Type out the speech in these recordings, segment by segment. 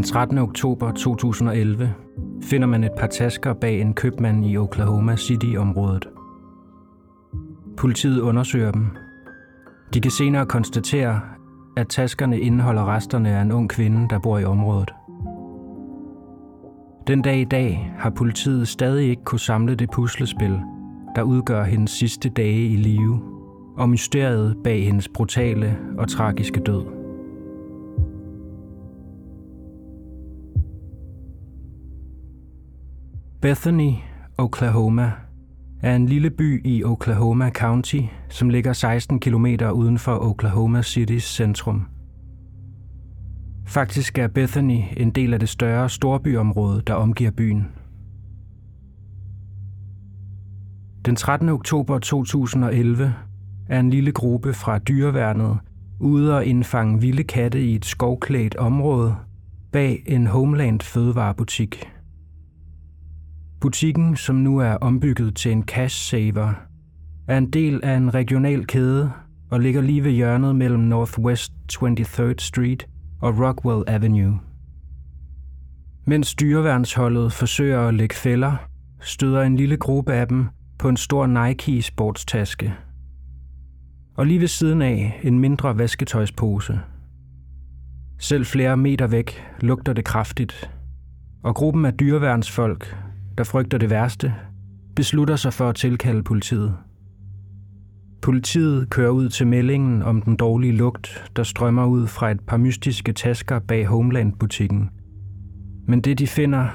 Den 13. oktober 2011 finder man et par tasker bag en købmand i Oklahoma City-området. Politiet undersøger dem. De kan senere konstatere, at taskerne indeholder resterne af en ung kvinde, der bor i området. Den dag i dag har politiet stadig ikke kunne samle det puslespil, der udgør hendes sidste dage i live, og mysteriet bag hendes brutale og tragiske død. Bethany, Oklahoma, er en lille by i Oklahoma County, som ligger 16 km uden for Oklahoma Citys centrum. Faktisk er Bethany en del af det større storbyområde, der omgiver byen. Den 13. oktober 2011 er en lille gruppe fra dyreværnet ude og indfange vilde katte i et skovklædt område bag en Homeland fødevarebutik. Butikken, som nu er ombygget til en cash saver, er en del af en regional kæde og ligger lige ved hjørnet mellem Northwest 23rd Street og Rockwell Avenue. Mens dyreværnsholdet forsøger at lægge fælder, støder en lille gruppe af dem på en stor Nike sportstaske. Og lige ved siden af en mindre vasketøjspose. Selv flere meter væk lugter det kraftigt, og gruppen af dyreværnsfolk, der frygter det værste, beslutter sig for at tilkalde politiet. Politiet kører ud til meldingen om den dårlige lugt, der strømmer ud fra et par mystiske tasker bag Homeland-butikken. Men det, de finder,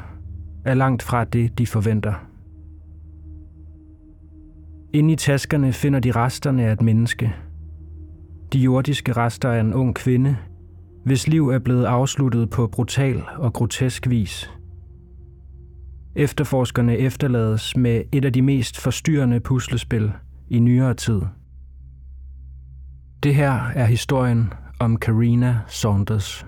er langt fra det, de forventer. Inde i taskerne finder de resterne af et menneske. De jordiske rester af en ung kvinde, hvis liv er blevet afsluttet på brutal og grotesk vis. Efterforskerne efterlades med et af de mest forstyrrende puslespil i nyere tid. Det her er historien om Karina Saunders.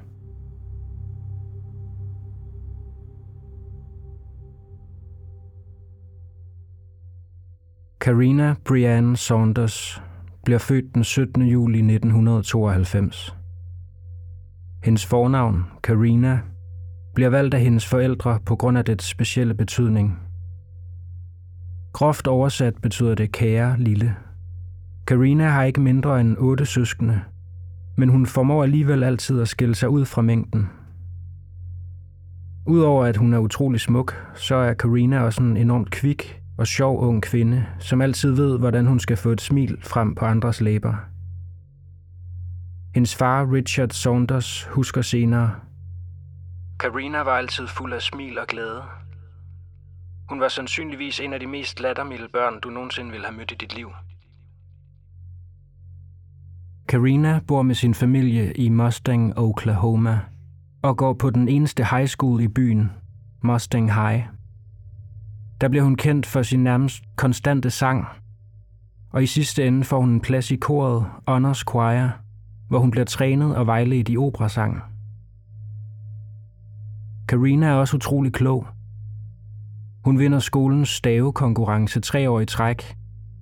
Karina Brianne Saunders bliver født den 17. juli 1992. Hendes fornavn, Karina, bliver valgt af hendes forældre på grund af dets specielle betydning. Groft oversat betyder det kære lille. Karina har ikke mindre end otte søskende, men hun formår alligevel altid at skille sig ud fra mængden. Udover at hun er utrolig smuk, så er Karina også en enormt kvik og sjov ung kvinde, som altid ved, hvordan hun skal få et smil frem på andres læber. Hendes far, Richard Saunders, husker senere. Karina var altid fuld af smil og glæde. Hun var sandsynligvis en af de mest lattermilde børn, du nogensinde ville have mødt i dit liv. Karina bor med sin familie i Mustang, Oklahoma, og går på den eneste high school i byen, Mustang High. Der bliver hun kendt for sin nærmest konstante sang, og i sidste ende får hun en plads i koret Honors Choir, hvor hun bliver trænet og vejledt i operasang. Karina er også utrolig klog. Hun vinder skolens stavekonkurrence tre år i træk,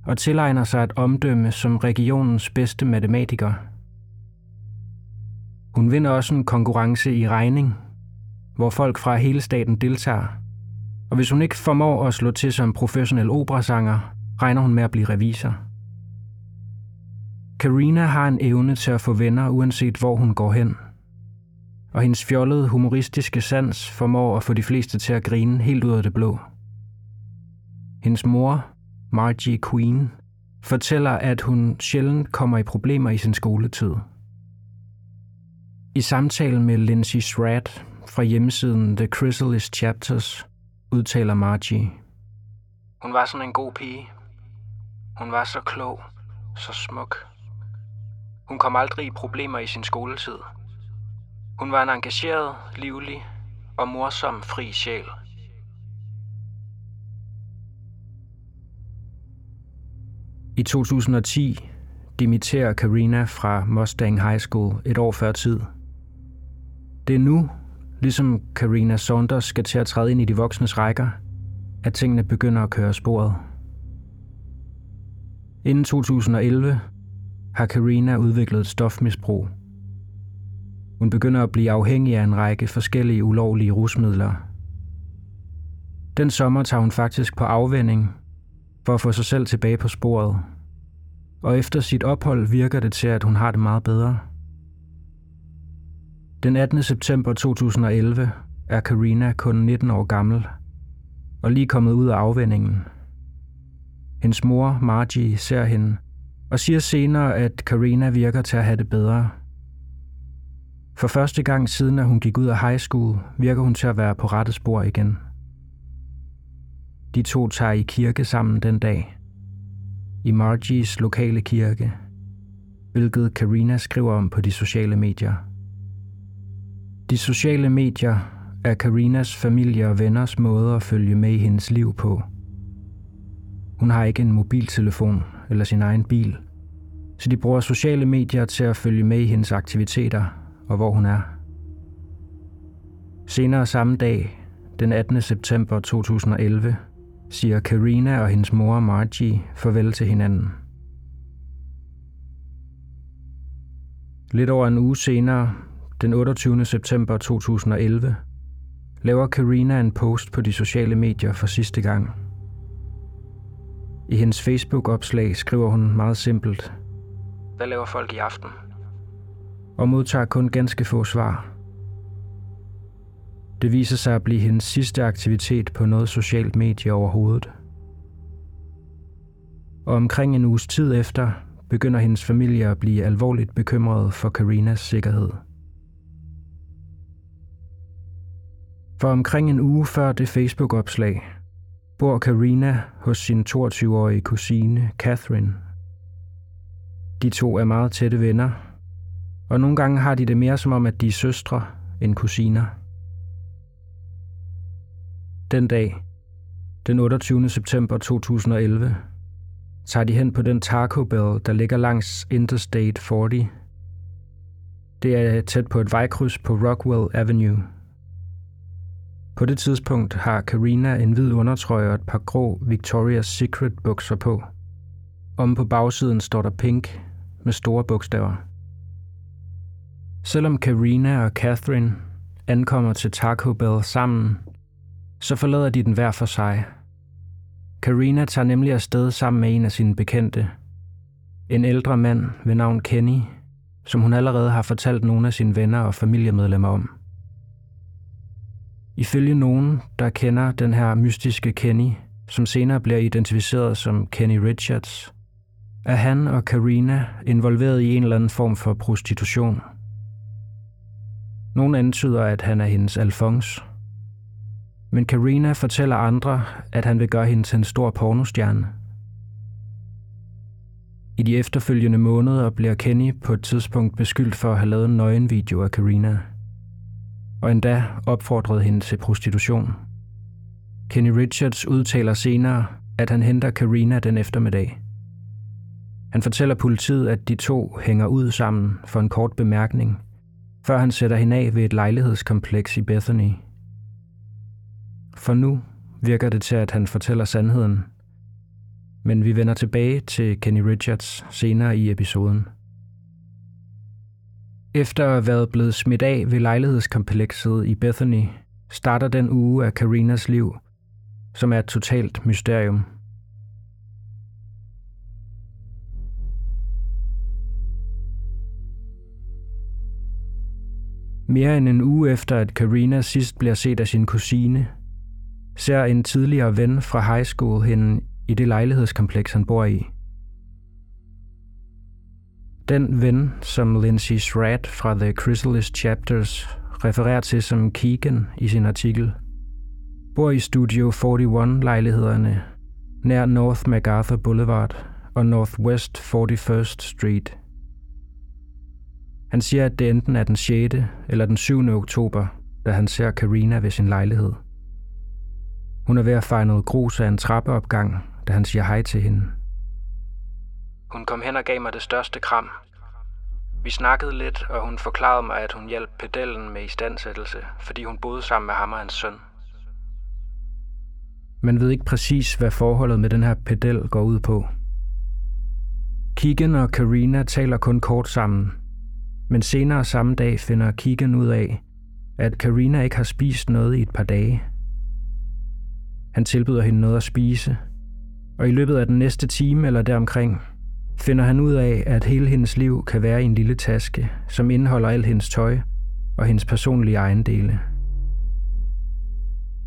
og tilegner sig et omdømme som regionens bedste matematiker. Hun vinder også en konkurrence i regning, hvor folk fra hele staten deltager. Og hvis hun ikke formår at slå til som professionel operasanger, regner hun med at blive revisor. Karina har en evne til at få venner, uanset hvor hun går hen. Og hendes fjollede, humoristiske sans formår at få de fleste til at grine helt ud af det blå. Hendes mor, Margie Queen, fortæller, at hun sjældent kommer i problemer i sin skoletid. I samtalen med Lindsay Schratt fra hjemmesiden The Chrysalis Chapters udtaler Margie. Hun var sådan en god pige. Hun var så klog, så smuk. Hun kom aldrig i problemer i sin skoletid. Hun var en engageret, livlig og morsom fri sjæl. I 2010 dimitterer Karina fra Mustang High School et år før tid. Det er nu, ligesom Karina Saunders skal til at træde ind i de voksnes rækker, at tingene begynder at køre sporet. Inden 2011 har Karina udviklet et stofmisbrug. Hun begynder at blive afhængig af en række forskellige ulovlige rusmidler. Den sommer tager hun faktisk på afvending for at få sig selv tilbage på sporet. Og efter sit ophold virker det til, at hun har det meget bedre. Den 18. september 2011 er Karina kun 19 år gammel og lige kommet ud af afvendingen. Hendes mor, Margie, ser hende og siger senere, at Karina virker til at have det bedre. For første gang siden, at hun gik ud af high school, virker hun til at være på rette spor igen. De to tager i kirke sammen den dag. I Margies lokale kirke, hvilket Karina skriver om på de sociale medier. De sociale medier er Karinas familie og venners måde at følge med i hendes liv på. Hun har ikke en mobiltelefon eller sin egen bil, så de bruger sociale medier til at følge med i hendes aktiviteter og hvor hun er. Senere samme dag, den 18. september 2011, siger Karina og hendes mor Margie farvel til hinanden. Lidt over en uge senere, den 28. september 2011, laver Karina en post på de sociale medier for sidste gang. I hendes Facebook-opslag skriver hun meget simpelt. Hvad laver folk i aften? Og modtager kun ganske få svar. Det viser sig at blive hendes sidste aktivitet på noget socialt medie overhovedet. Og omkring en uges tid efter begynder hendes familie at blive alvorligt bekymret for Karinas sikkerhed. For omkring en uge før det Facebook-opslag, bor Karina hos sin 22-årige kusine Catherine. De to er meget tætte venner, og nogle gange har de det mere som om, at de er søstre end kusiner. Den dag, den 28. september 2011, tager de hen på den Taco Bell, der ligger langs Interstate 40. Det er tæt på et vejkryds på Rockwell Avenue – på det tidspunkt har Karina en hvid undertrøje og et par grå Victoria's Secret bukser på. Om på bagsiden står der pink med store bogstaver. Selvom Karina og Catherine ankommer til Taco Bell sammen, så forlader de den hver for sig. Karina tager nemlig afsted sammen med en af sine bekendte. En ældre mand ved navn Kenny, som hun allerede har fortalt nogle af sine venner og familiemedlemmer om. Ifølge nogen, der kender den her mystiske Kenny, som senere bliver identificeret som Kenny Richards, er han og Karina involveret i en eller anden form for prostitution. Nogle antyder, at han er hendes Alphonse. Men Karina fortæller andre, at han vil gøre hende til en stor pornostjerne. I de efterfølgende måneder bliver Kenny på et tidspunkt beskyldt for at have lavet en nøgenvideo af Karina – og endda opfordrede hende til prostitution. Kenny Richards udtaler senere, at han henter Karina den eftermiddag. Han fortæller politiet, at de to hænger ud sammen for en kort bemærkning, før han sætter hende af ved et lejlighedskompleks i Bethany. For nu virker det til, at han fortæller sandheden, men vi vender tilbage til Kenny Richards senere i episoden. Efter at have været blevet smidt af ved lejlighedskomplekset i Bethany, starter den uge af Karinas liv, som er et totalt mysterium. Mere end en uge efter, at Karina sidst bliver set af sin kusine, ser en tidligere ven fra high school hende i det lejlighedskompleks, han bor i. Den ven, som Lindsay Schratt fra The Chrysalis Chapters refererer til som Keegan i sin artikel, bor i Studio 41-lejlighederne nær North MacArthur Boulevard og Northwest 41st Street. Han siger, at det enten er den 6. eller den 7. oktober, da han ser Karina ved sin lejlighed. Hun er ved at fejre noget grus af en trappeopgang, da han siger hej til hende. Hun kom hen og gav mig det største kram. Vi snakkede lidt, og hun forklarede mig, at hun hjalp pedellen med istandsættelse, fordi hun boede sammen med ham og hans søn. Man ved ikke præcis, hvad forholdet med den her pedel går ud på. Kigen og Karina taler kun kort sammen, men senere samme dag finder Keegan ud af, at Karina ikke har spist noget i et par dage. Han tilbyder hende noget at spise, og i løbet af den næste time eller deromkring, finder han ud af, at hele hendes liv kan være i en lille taske, som indeholder alt hendes tøj og hendes personlige ejendele.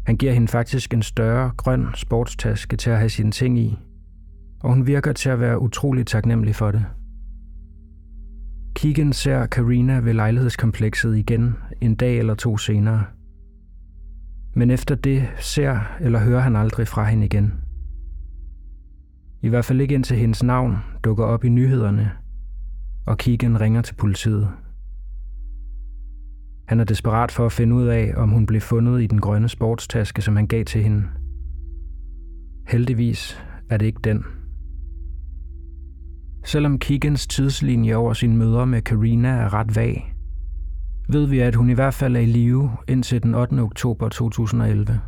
Han giver hende faktisk en større, grøn sportstaske til at have sine ting i, og hun virker til at være utrolig taknemmelig for det. Keegan ser Karina ved lejlighedskomplekset igen en dag eller to senere. Men efter det ser eller hører han aldrig fra hende igen. I hvert fald ikke indtil hendes navn dukker op i nyhederne, og Keegan ringer til politiet. Han er desperat for at finde ud af, om hun blev fundet i den grønne sportstaske, som han gav til hende. Heldigvis er det ikke den. Selvom Keegans tidslinje over sine møder med Karina er ret vag, ved vi, at hun i hvert fald er i live indtil den 8. oktober 2011.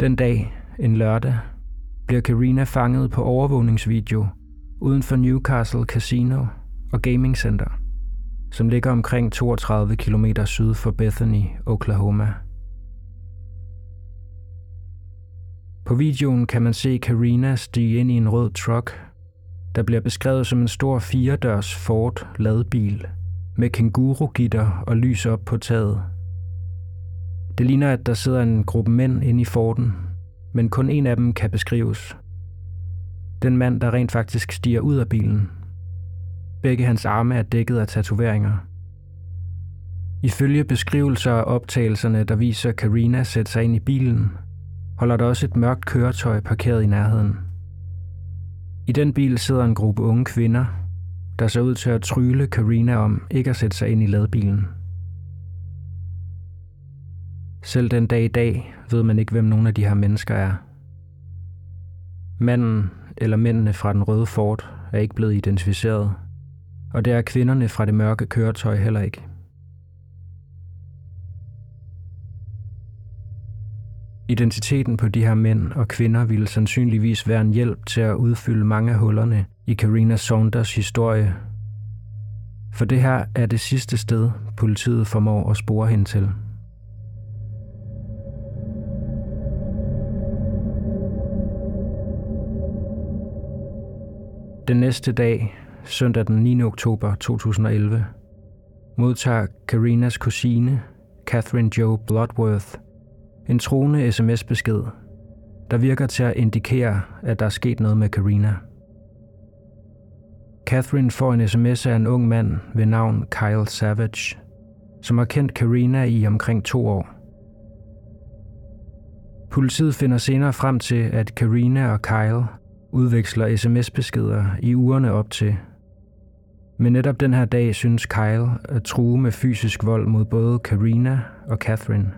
Den dag, en lørdag, bliver Karina fanget på overvågningsvideo uden for Newcastle Casino og Gaming Center, som ligger omkring 32 km syd for Bethany, Oklahoma. På videoen kan man se Karina stige ind i en rød truck, der bliver beskrevet som en stor firedørs Ford ladbil med kengurugitter og lys op på taget. Det ligner, at der sidder en gruppe mænd inde i Forden, men kun en af dem kan beskrives. Den mand, der rent faktisk stiger ud af bilen. Begge hans arme er dækket af tatoveringer. Ifølge beskrivelser af optagelserne, der viser Karina sætte sig ind i bilen, holder der også et mørkt køretøj parkeret i nærheden. I den bil sidder en gruppe unge kvinder, der ser ud til at trylle Karina om ikke at sætte sig ind i ladbilen. Selv den dag i dag ved man ikke, hvem nogle af de her mennesker er. Manden eller mændene fra den røde Ford er ikke blevet identificeret, og det er kvinderne fra det mørke køretøj heller ikke. Identiteten på de her mænd og kvinder ville sandsynligvis være en hjælp til at udfylde mange af hullerne i Karina Saunders historie. For det her er det sidste sted, politiet formår at spore hende til. Den næste dag, søndag den 9. oktober 2011, modtager Karinas kusine, Catherine Joe Bloodworth, en troende sms-besked, der virker til at indikere, at der er sket noget med Karina. Catherine får en sms af en ung mand ved navn Kyle Savage, som har kendt Karina i omkring to år. Politiet finder senere frem til, at Karina og Kyle udveksler sms-beskeder i ugerne op til. Men netop den her dag synes Kyle at true med fysisk vold mod både Karina og Catherine.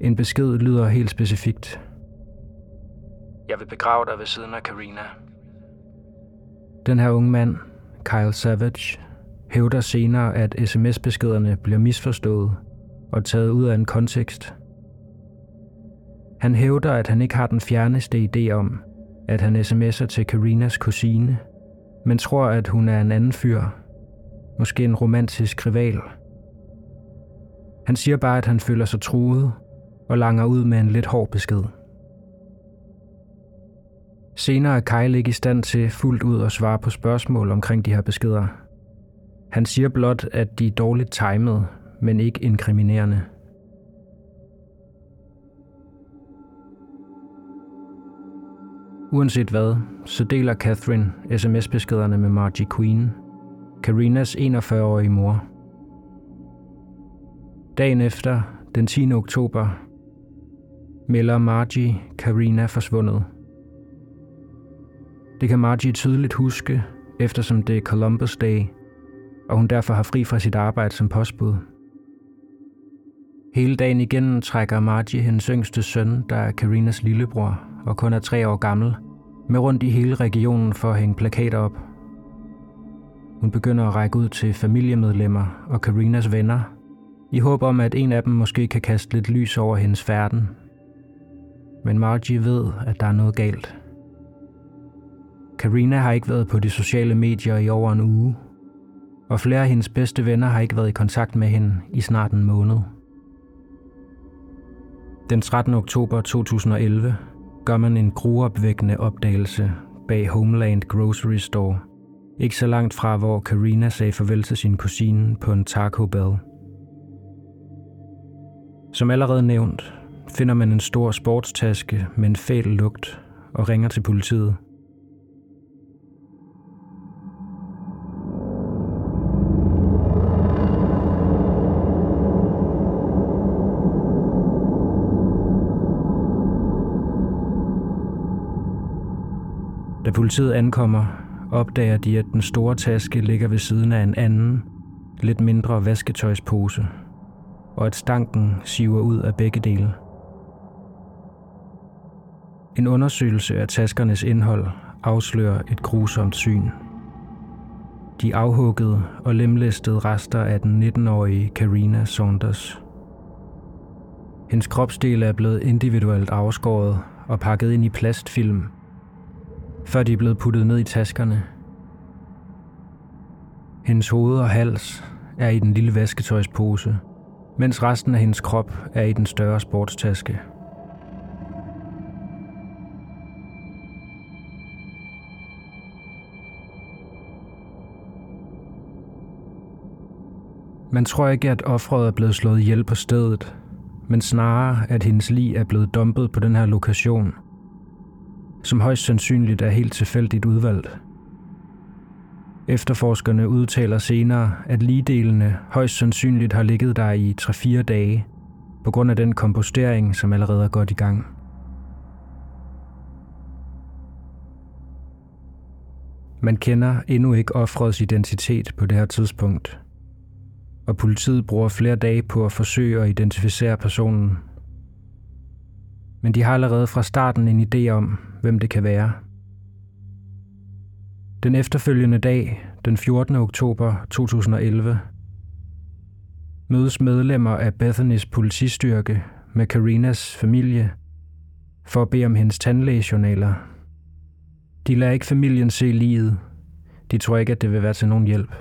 En besked lyder helt specifikt. Jeg vil begrave dig ved siden af Karina. Den her unge mand, Kyle Savage, hævder senere, at sms-beskederne bliver misforstået og taget ud af en kontekst. Han hævder, at han ikke har den fjerneste idé om, at han sms'er til Karinas kusine, men tror, at hun er en anden fyr. Måske en romantisk rival. Han siger bare, at han føler sig truet og langer ud med en lidt hård besked. Senere er Kyle ikke i stand til fuldt ud at svare på spørgsmål omkring de her beskeder. Han siger blot, at de er dårligt timet, men ikke inkriminerende. Uanset hvad, så deler Catherine sms-beskederne med Margie Queen, Karinas 41-årige mor. Dagen efter, den 10. oktober, melder Margie Karina forsvundet. Det kan Margie tydeligt huske, eftersom det er Columbus Day, og hun derfor har fri fra sit arbejde som postbud. Hele dagen igen trækker Margie hendes yngste søn, der er Karinas lillebror og kun er tre år gammel, med rundt i hele regionen for at hænge plakater op. Hun begynder at række ud til familiemedlemmer og Karinas venner, i håb om, at en af dem måske kan kaste lidt lys over hendes færden. Men Margie ved, at der er noget galt. Karina har ikke været på de sociale medier i over en uge, og flere af hendes bedste venner har ikke været i kontakt med hende i snart en måned. Den 13. oktober 2011 gør man en gruopvækkende opdagelse bag Homeland Grocery Store, ikke så langt fra hvor Karina sagde farvel til sin kusine på en Taco Bell. Som allerede nævnt, finder man en stor sportstaske med en fæl lugt og ringer til politiet – Da politiet ankommer, opdager de, at den store taske ligger ved siden af en anden, lidt mindre vasketøjspose, og at stanken siver ud af begge dele. En undersøgelse af taskernes indhold afslører et grusomt syn. De afhuggede og lemlæstede rester af den 19-årige Karina Saunders. Hendes kropsdele er blevet individuelt afskåret og pakket ind i plastfilm – før de er blevet puttet ned i taskerne. Hendes hoved og hals er i den lille vasketøjspose, mens resten af hendes krop er i den større sportstaske. Man tror ikke, at offeret er blevet slået ihjel på stedet, men snarere, at hendes lig er blevet dumpet på den her lokation – som højst sandsynligt er helt tilfældigt udvalgt. Efterforskerne udtaler senere, at ligedelene højst sandsynligt har ligget der i 3-4 dage, på grund af den kompostering, som allerede er godt i gang. Man kender endnu ikke offrets identitet på det her tidspunkt, og politiet bruger flere dage på at forsøge at identificere personen men de har allerede fra starten en idé om, hvem det kan være. Den efterfølgende dag, den 14. oktober 2011, mødes medlemmer af Bethanys politistyrke med Karinas familie for at bede om hendes tandlægejournaler. De lader ikke familien se livet. De tror ikke, at det vil være til nogen hjælp.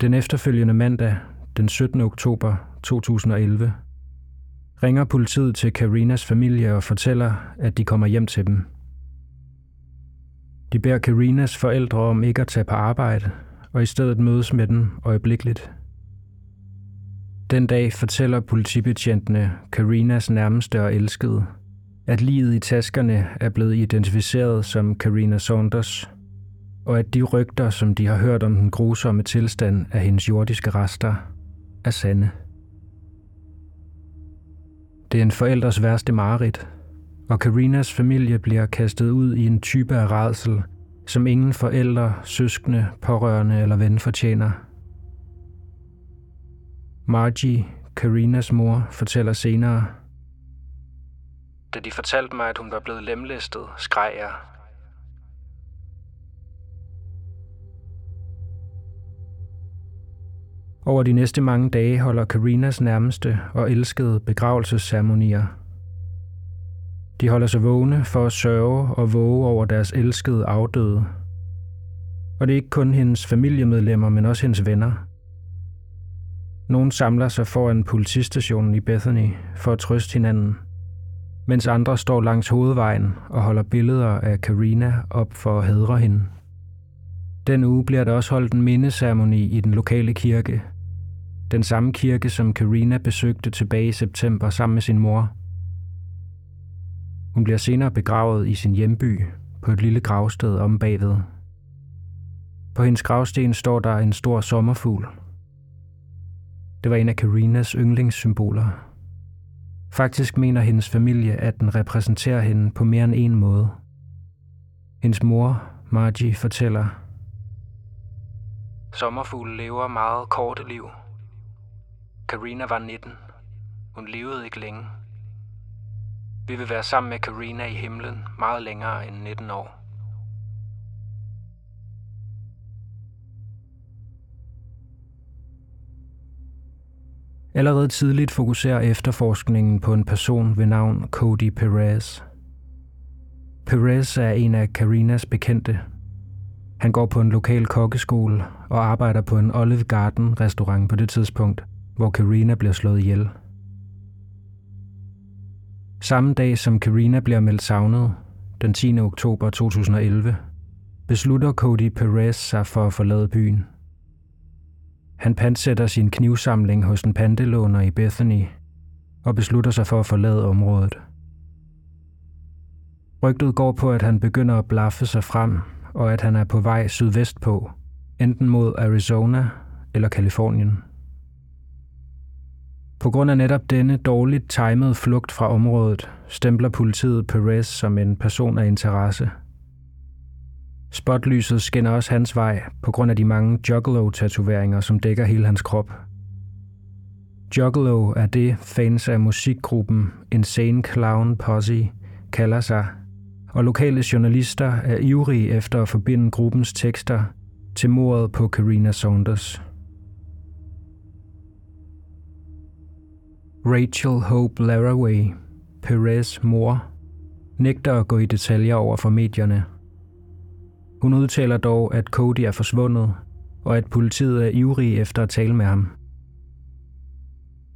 Den efterfølgende mandag, den 17. oktober 2011 ringer politiet til Karinas familie og fortæller, at de kommer hjem til dem. De beder Karinas forældre om ikke at tage på arbejde, og i stedet mødes med dem øjeblikkeligt. Den dag fortæller politibetjentene Karinas nærmeste og elskede, at livet i taskerne er blevet identificeret som Karina Saunders, og at de rygter, som de har hørt om den grusomme tilstand af hendes jordiske rester, er sande. Det er en forældres værste mareridt, og Karinas familie bliver kastet ud i en type af redsel, som ingen forældre, søskende, pårørende eller ven fortjener. Margie, Karinas mor, fortæller senere, Da de fortalte mig, at hun var blevet lemlæstet, skreg jeg, Over de næste mange dage holder Karinas nærmeste og elskede begravelsesceremonier. De holder sig vågne for at sørge og våge over deres elskede afdøde. Og det er ikke kun hendes familiemedlemmer, men også hendes venner. Nogle samler sig foran politistationen i Bethany for at trøste hinanden, mens andre står langs hovedvejen og holder billeder af Karina op for at hedre hende. Den uge bliver der også holdt en mindeceremoni i den lokale kirke, den samme kirke, som Karina besøgte tilbage i september sammen med sin mor. Hun bliver senere begravet i sin hjemby på et lille gravsted om bagved. På hendes gravsten står der en stor sommerfugl. Det var en af Karinas yndlingssymboler. Faktisk mener hendes familie, at den repræsenterer hende på mere end en måde. Hendes mor, Margie, fortæller, Sommerfugle lever meget korte liv, Karina var 19. Hun levede ikke længe. Vi vil være sammen med Karina i himlen meget længere end 19 år. Allerede tidligt fokuserer efterforskningen på en person ved navn Cody Perez. Perez er en af Karinas bekendte. Han går på en lokal kokkeskole og arbejder på en Olive Garden restaurant på det tidspunkt, hvor Karina bliver slået ihjel. Samme dag som Karina bliver meldt savnet, den 10. oktober 2011, beslutter Cody Perez sig for at forlade byen. Han pansætter sin knivsamling hos en pandelåner i Bethany og beslutter sig for at forlade området. Rygtet går på, at han begynder at blaffe sig frem, og at han er på vej sydvest på, enten mod Arizona eller Kalifornien. På grund af netop denne dårligt timede flugt fra området, stempler politiet Perez som en person af interesse. Spotlyset skinner også hans vej på grund af de mange Juggalo-tatoveringer, som dækker hele hans krop. Juggalo er det, fans af musikgruppen Insane Clown Posse kalder sig, og lokale journalister er ivrige efter at forbinde gruppens tekster til mordet på Karina Saunders. Rachel Hope Laraway, Perez mor, nægter at gå i detaljer over for medierne. Hun udtaler dog, at Cody er forsvundet, og at politiet er ivrige efter at tale med ham.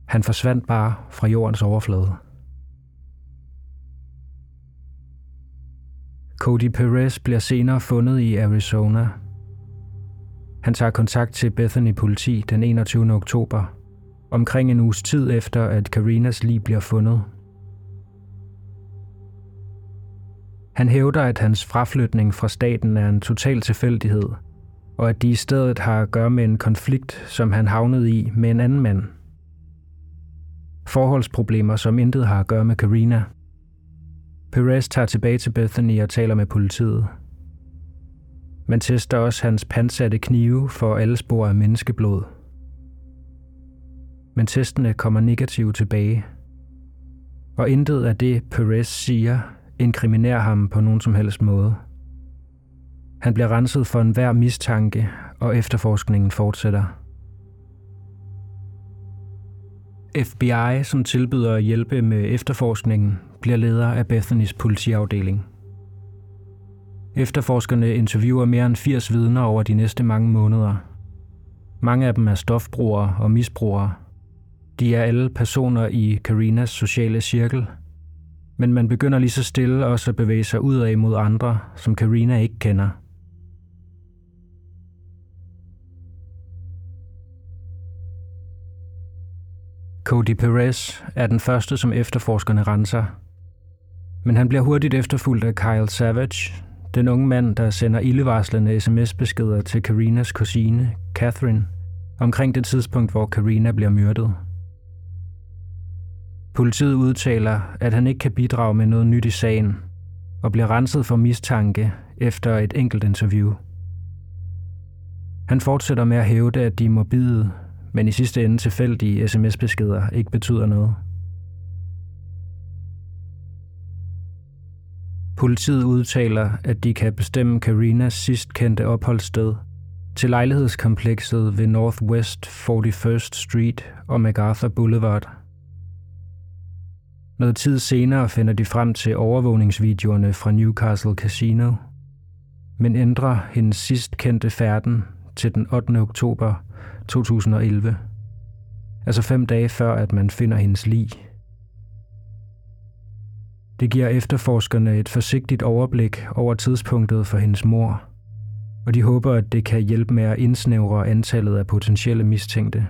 Han forsvandt bare fra jordens overflade. Cody Perez bliver senere fundet i Arizona. Han tager kontakt til Bethany politi den 21. oktober, omkring en uges tid efter, at Karinas lig bliver fundet. Han hævder, at hans fraflytning fra staten er en total tilfældighed, og at de i stedet har at gøre med en konflikt, som han havnede i med en anden mand. Forholdsproblemer, som intet har at gøre med Karina. Perez tager tilbage til Bethany og taler med politiet. Man tester også hans pansatte knive for alle spor af menneskeblod. Men testene kommer negative tilbage. Og intet af det, Perez siger, inkriminerer ham på nogen som helst måde. Han bliver renset for enhver mistanke, og efterforskningen fortsætter. FBI, som tilbyder at hjælpe med efterforskningen, bliver leder af Bethanys politiafdeling. Efterforskerne interviewer mere end 80 vidner over de næste mange måneder. Mange af dem er stofbrugere og misbrugere. De er alle personer i Karinas sociale cirkel, men man begynder lige så stille også at bevæge sig ud af mod andre, som Karina ikke kender. Cody Perez er den første, som efterforskerne renser. Men han bliver hurtigt efterfulgt af Kyle Savage, den unge mand, der sender ildevarslende sms-beskeder til Karinas kusine, Catherine, omkring det tidspunkt, hvor Karina bliver myrdet. Politiet udtaler, at han ikke kan bidrage med noget nyt i sagen, og bliver renset for mistanke efter et enkelt interview. Han fortsætter med at hævde, at de morbide, men i sidste ende tilfældige sms-beskeder ikke betyder noget. Politiet udtaler, at de kan bestemme Karinas sidst kendte opholdssted til lejlighedskomplekset ved Northwest 41st Street og MacArthur Boulevard – noget tid senere finder de frem til overvågningsvideoerne fra Newcastle Casino, men ændrer hendes sidst kendte færden til den 8. oktober 2011. Altså fem dage før, at man finder hendes lig. Det giver efterforskerne et forsigtigt overblik over tidspunktet for hendes mor, og de håber, at det kan hjælpe med at indsnævre antallet af potentielle mistænkte.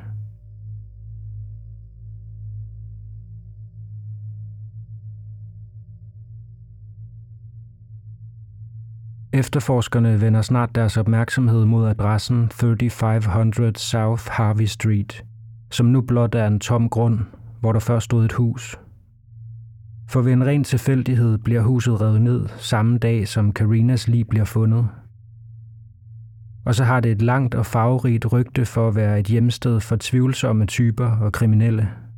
Efterforskerne vender snart deres opmærksomhed mod adressen 3500 South Harvey Street, som nu blot er en tom grund, hvor der før stod et hus. For ved en ren tilfældighed bliver huset revet ned samme dag, som Karinas lig bliver fundet. Og så har det et langt og farverigt rygte for at være et hjemsted for tvivlsomme typer og kriminelle –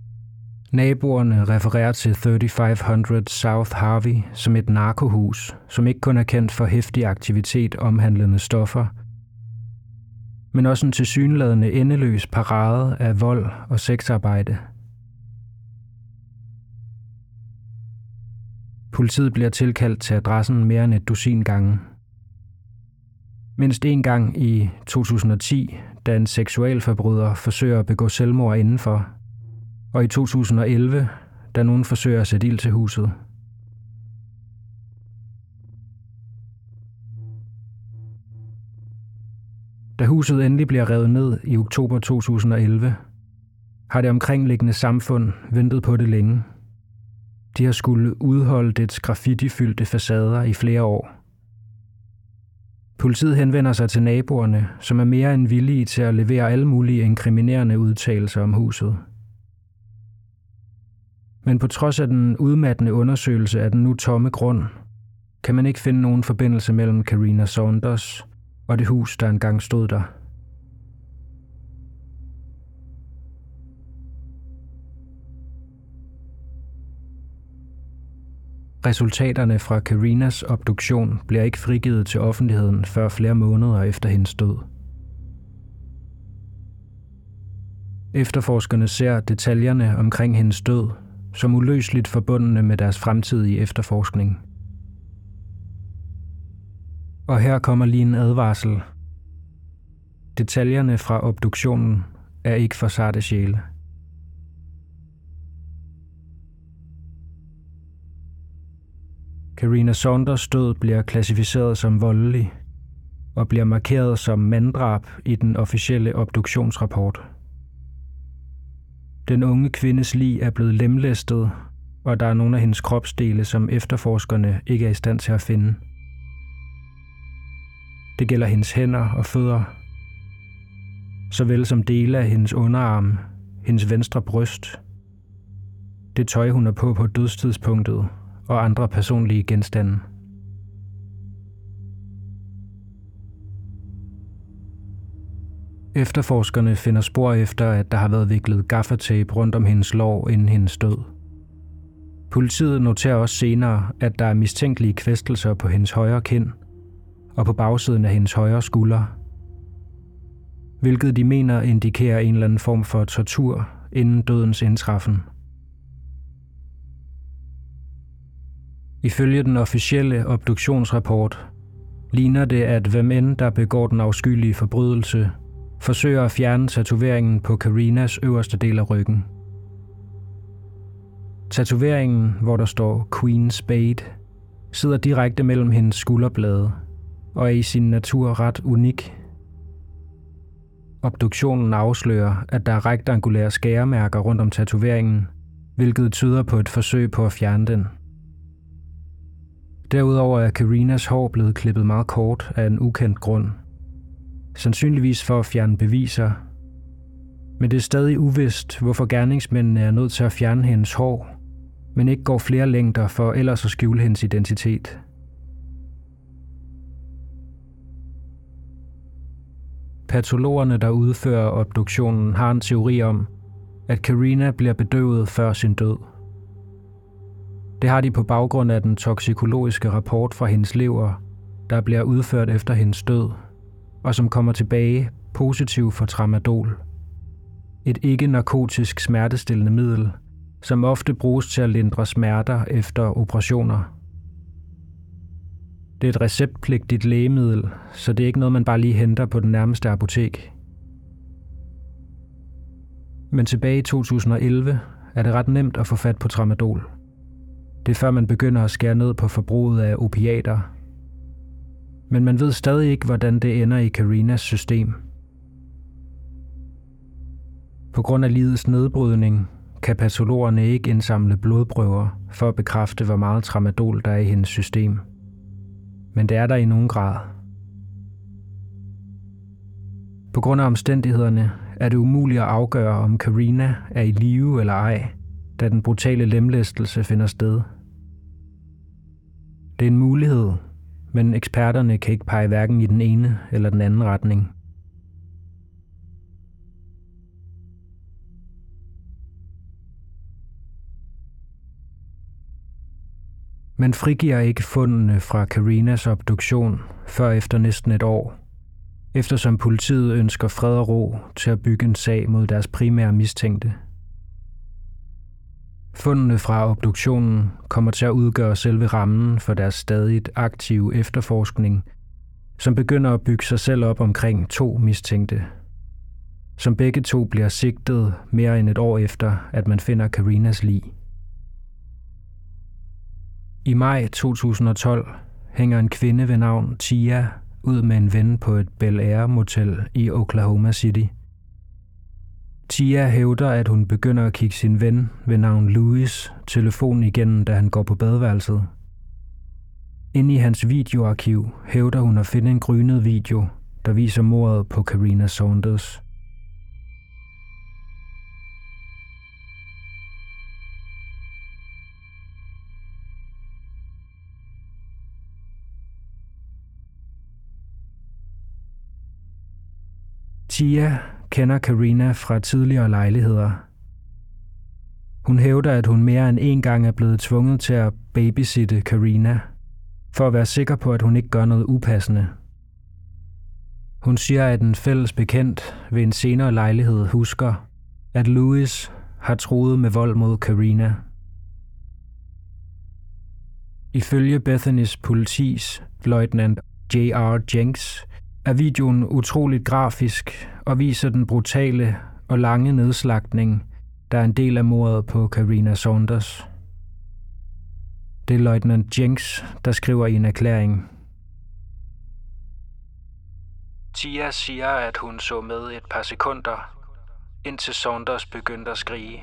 Naboerne refererer til 3500 South Harvey som et narkohus, som ikke kun er kendt for hæftig aktivitet omhandlende stoffer, men også en tilsyneladende endeløs parade af vold og sexarbejde. Politiet bliver tilkaldt til adressen mere end et dusin gange. Mindst en gang i 2010, da en seksualforbryder forsøger at begå selvmord indenfor, og i 2011, da nogen forsøger at sætte ild til huset. Da huset endelig bliver revet ned i oktober 2011, har det omkringliggende samfund ventet på det længe. De har skulle udholde dets graffitifyldte facader i flere år. Politiet henvender sig til naboerne, som er mere end villige til at levere alle mulige inkriminerende udtalelser om huset. Men på trods af den udmattende undersøgelse af den nu tomme grund, kan man ikke finde nogen forbindelse mellem Karina Saunders og det hus, der engang stod der. Resultaterne fra Karinas obduktion bliver ikke frigivet til offentligheden før flere måneder efter hendes død. Efterforskerne ser detaljerne omkring hendes død som uløseligt forbundne med deres fremtidige efterforskning. Og her kommer lige en advarsel. Detaljerne fra obduktionen er ikke for sarte sjæle. Karina Saunders død bliver klassificeret som voldelig og bliver markeret som manddrab i den officielle obduktionsrapport. Den unge kvindes lig er blevet lemlæstet, og der er nogle af hendes kropsdele, som efterforskerne ikke er i stand til at finde. Det gælder hendes hænder og fødder, såvel som dele af hendes underarm, hendes venstre bryst, det tøj, hun er på på dødstidspunktet og andre personlige genstande. Efterforskerne finder spor efter, at der har været viklet gaffatape rundt om hendes lår inden hendes død. Politiet noterer også senere, at der er mistænkelige kvæstelser på hendes højre kind og på bagsiden af hendes højre skulder, hvilket de mener indikerer en eller anden form for tortur inden dødens indtræffen. Ifølge den officielle obduktionsrapport ligner det, at hvem end der begår den afskyelige forbrydelse, forsøger at fjerne tatoveringen på Karinas øverste del af ryggen. Tatoveringen, hvor der står Queen Spade, sidder direkte mellem hendes skulderblade og er i sin natur ret unik. Obduktionen afslører, at der er rektangulære skæremærker rundt om tatoveringen, hvilket tyder på et forsøg på at fjerne den. Derudover er Karinas hår blevet klippet meget kort af en ukendt grund. Sandsynligvis for at fjerne beviser. Men det er stadig uvist, hvorfor gerningsmændene er nødt til at fjerne hendes hår, men ikke går flere længder for ellers at skjule hendes identitet. Patologerne, der udfører obduktionen, har en teori om, at Karina bliver bedøvet før sin død – det har de på baggrund af den toksikologiske rapport fra hendes lever, der bliver udført efter hendes død, og som kommer tilbage positiv for tramadol. Et ikke-narkotisk smertestillende middel, som ofte bruges til at lindre smerter efter operationer. Det er et receptpligtigt lægemiddel, så det er ikke noget, man bare lige henter på den nærmeste apotek. Men tilbage i 2011 er det ret nemt at få fat på tramadol. Det er før man begynder at skære ned på forbruget af opiater. Men man ved stadig ikke, hvordan det ender i Karinas system. På grund af livets nedbrydning kan patologerne ikke indsamle blodprøver for at bekræfte, hvor meget tramadol der er i hendes system. Men det er der i nogen grad. På grund af omstændighederne er det umuligt at afgøre, om Karina er i live eller ej, da den brutale lemlæstelse finder sted – det er en mulighed, men eksperterne kan ikke pege hverken i den ene eller den anden retning. Man frigiver ikke fundene fra Karinas obduktion før efter næsten et år, eftersom politiet ønsker fred og ro til at bygge en sag mod deres primære mistænkte. Fundene fra obduktionen kommer til at udgøre selve rammen for deres stadigt aktive efterforskning, som begynder at bygge sig selv op omkring to mistænkte, som begge to bliver sigtet mere end et år efter, at man finder Karinas lig. I maj 2012 hænger en kvinde ved navn Tia ud med en ven på et Bel Air motel i Oklahoma City. Tia hævder, at hun begynder at kigge sin ven ved navn Louis telefonen igen, da han går på badeværelset. Inde i hans videoarkiv hævder hun at finde en grynet video, der viser mordet på Karina Saunders. Tia kender Karina fra tidligere lejligheder. Hun hævder, at hun mere end en gang er blevet tvunget til at babysitte Karina, for at være sikker på, at hun ikke gør noget upassende. Hun siger, at en fælles bekendt ved en senere lejlighed husker, at Louis har troet med vold mod Karina. Ifølge Bethanys politis løjtnant J.R. Jenks er videoen utroligt grafisk og viser den brutale og lange nedslagtning, der er en del af mordet på Karina Saunders. Det er løjtnant Jenks, der skriver i en erklæring. Tia siger, at hun så med et par sekunder, indtil Saunders begyndte at skrige.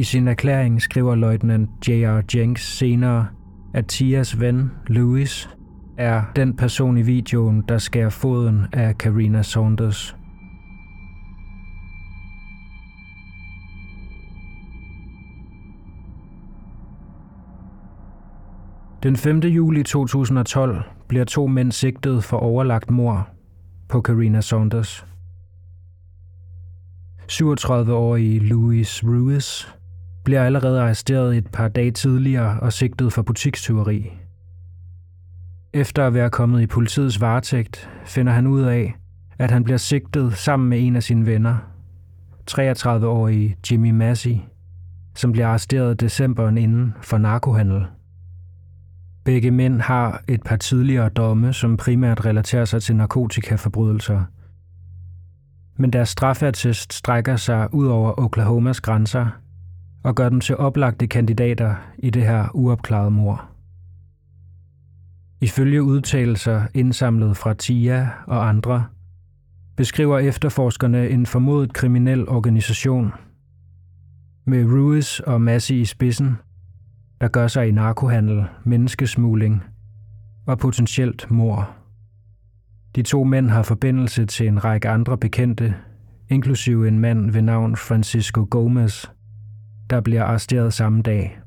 I sin erklæring skriver løjtnant J.R. Jenks senere, at Tias ven, Louis, er den person i videoen, der skærer foden af Karina Saunders. Den 5. juli 2012 bliver to mænd sigtet for overlagt mor på Karina Saunders. 37-årige Louis Ruiz bliver allerede arresteret et par dage tidligere og sigtet for butikstyveri. Efter at være kommet i politiets varetægt, finder han ud af, at han bliver sigtet sammen med en af sine venner, 33-årige Jimmy Massey, som bliver arresteret decemberen inden for narkohandel. Begge mænd har et par tidligere domme, som primært relaterer sig til narkotikaforbrydelser. Men deres straffeattest strækker sig ud over Oklahomas grænser og gør dem til oplagte kandidater i det her uopklarede mor. Ifølge udtalelser indsamlet fra TIA og andre, beskriver efterforskerne en formodet kriminel organisation med Ruiz og Massey i spidsen, der gør sig i narkohandel, menneskesmugling og potentielt mor. De to mænd har forbindelse til en række andre bekendte, inklusive en mand ved navn Francisco Gomez, der bliver arresteret samme dag.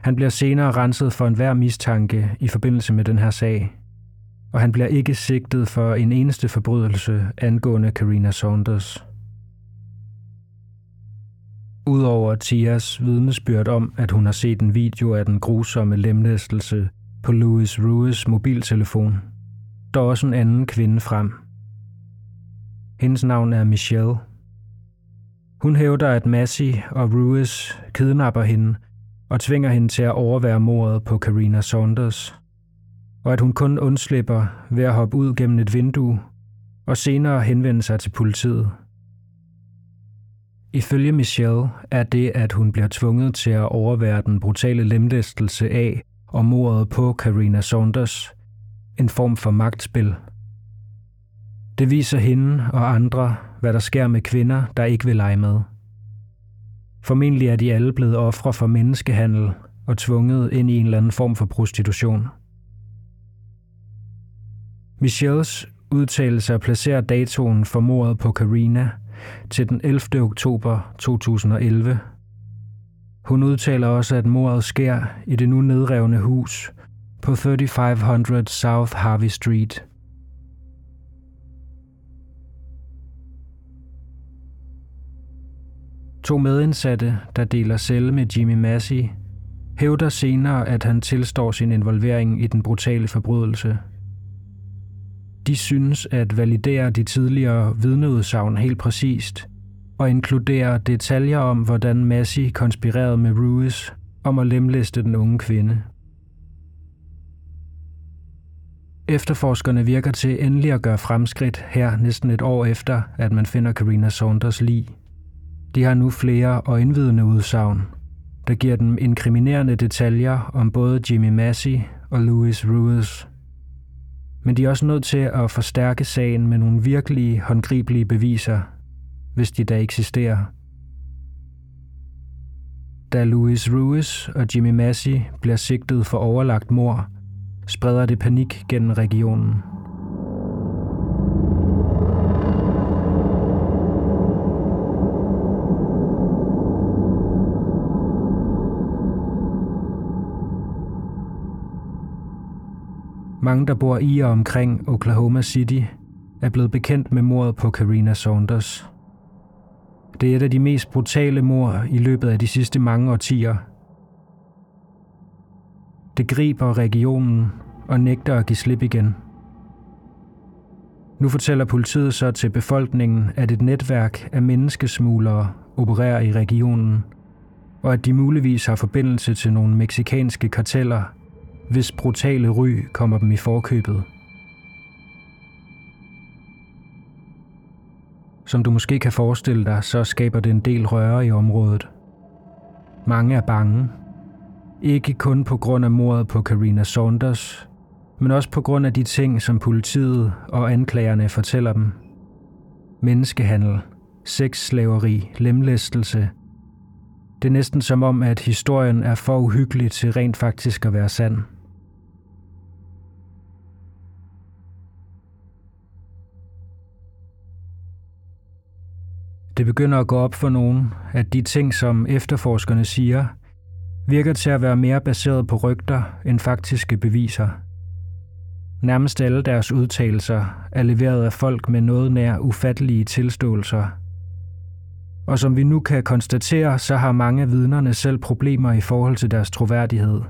Han bliver senere renset for enhver mistanke i forbindelse med den her sag, og han bliver ikke sigtet for en eneste forbrydelse angående Karina Saunders. Udover Tias vidnesbyrd om, at hun har set en video af den grusomme lemlæstelse på Louis Ruiz mobiltelefon, der også en anden kvinde frem. Hendes navn er Michelle – hun hævder, at Massey og Ruiz kidnapper hende og tvinger hende til at overvære mordet på Karina Saunders, og at hun kun undslipper ved at hoppe ud gennem et vindue og senere henvende sig til politiet. Ifølge Michelle er det, at hun bliver tvunget til at overvære den brutale lemlæstelse af og mordet på Karina Saunders, en form for magtspil. Det viser hende og andre, hvad der sker med kvinder, der ikke vil lege med. Formentlig er de alle blevet ofre for menneskehandel og tvunget ind i en eller anden form for prostitution. Michelles udtalelse placerer datoen for mordet på Karina til den 11. oktober 2011. Hun udtaler også, at mordet sker i det nu nedrevne hus på 3500 South Harvey Street – To medindsatte, der deler celle med Jimmy Massey, hævder senere, at han tilstår sin involvering i den brutale forbrydelse. De synes at validere de tidligere vidneudsagn helt præcist, og inkludere detaljer om, hvordan Massey konspirerede med Ruiz om at lemlæste den unge kvinde. Efterforskerne virker til endelig at gøre fremskridt her næsten et år efter, at man finder Karina Saunders lig. De har nu flere og indvidende udsagn, der giver dem inkriminerende detaljer om både Jimmy Massey og Louis Ruiz. Men de er også nødt til at forstærke sagen med nogle virkelige, håndgribelige beviser, hvis de da eksisterer. Da Louis Ruiz og Jimmy Massey bliver sigtet for overlagt mor, spreder det panik gennem regionen. Mange, der bor i og omkring Oklahoma City, er blevet bekendt med mordet på Karina Saunders. Det er et af de mest brutale mord i løbet af de sidste mange årtier. Det griber regionen og nægter at give slip igen. Nu fortæller politiet så til befolkningen, at et netværk af menneskesmuglere opererer i regionen, og at de muligvis har forbindelse til nogle meksikanske karteller, hvis brutale ry kommer dem i forkøbet. Som du måske kan forestille dig, så skaber det en del røre i området. Mange er bange. Ikke kun på grund af mordet på Karina Saunders, men også på grund af de ting, som politiet og anklagerne fortæller dem. Menneskehandel, sexslaveri, lemlæstelse. Det er næsten som om, at historien er for uhyggelig til rent faktisk at være sand. Det begynder at gå op for nogen, at de ting, som efterforskerne siger, virker til at være mere baseret på rygter end faktiske beviser. Nærmest alle deres udtalelser er leveret af folk med noget nær ufattelige tilståelser. Og som vi nu kan konstatere, så har mange af vidnerne selv problemer i forhold til deres troværdighed.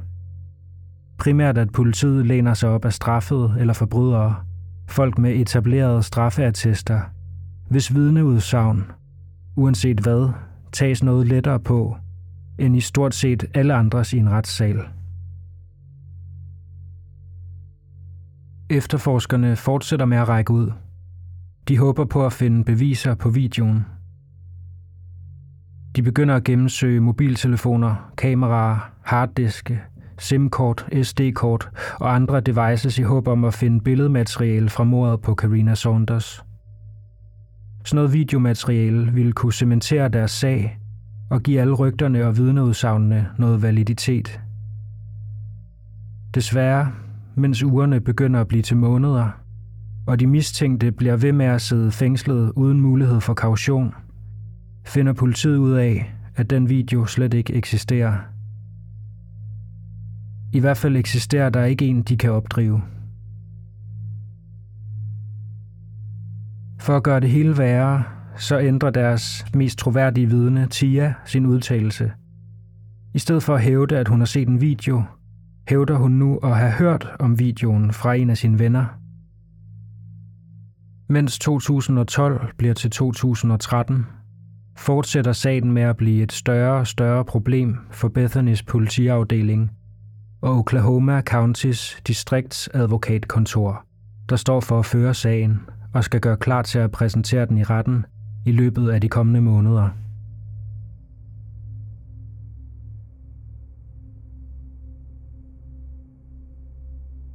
Primært at politiet læner sig op af straffede eller forbrydere, folk med etablerede straffeattester, hvis vidneudsagn uanset hvad, tages noget lettere på, end i stort set alle andres i en retssal. Efterforskerne fortsætter med at række ud. De håber på at finde beviser på videoen. De begynder at gennemsøge mobiltelefoner, kameraer, harddiske, SIM-kort, SD-kort og andre devices i håb om at finde billedmateriale fra mordet på Karina Saunders – sådan noget videomateriale ville kunne cementere deres sag og give alle rygterne og vidneudsagnene noget validitet. Desværre, mens ugerne begynder at blive til måneder, og de mistænkte bliver ved med at sidde fængslet uden mulighed for kaution, finder politiet ud af, at den video slet ikke eksisterer. I hvert fald eksisterer der ikke en, de kan opdrive. For at gøre det hele værre, så ændrer deres mest troværdige vidne, Tia, sin udtalelse. I stedet for at hævde, at hun har set en video, hævder hun nu at have hørt om videoen fra en af sine venner. Mens 2012 bliver til 2013, fortsætter sagen med at blive et større og større problem for Bethanys politiafdeling og Oklahoma Countys distriktsadvokatkontor, der står for at føre sagen og skal gøre klar til at præsentere den i retten i løbet af de kommende måneder.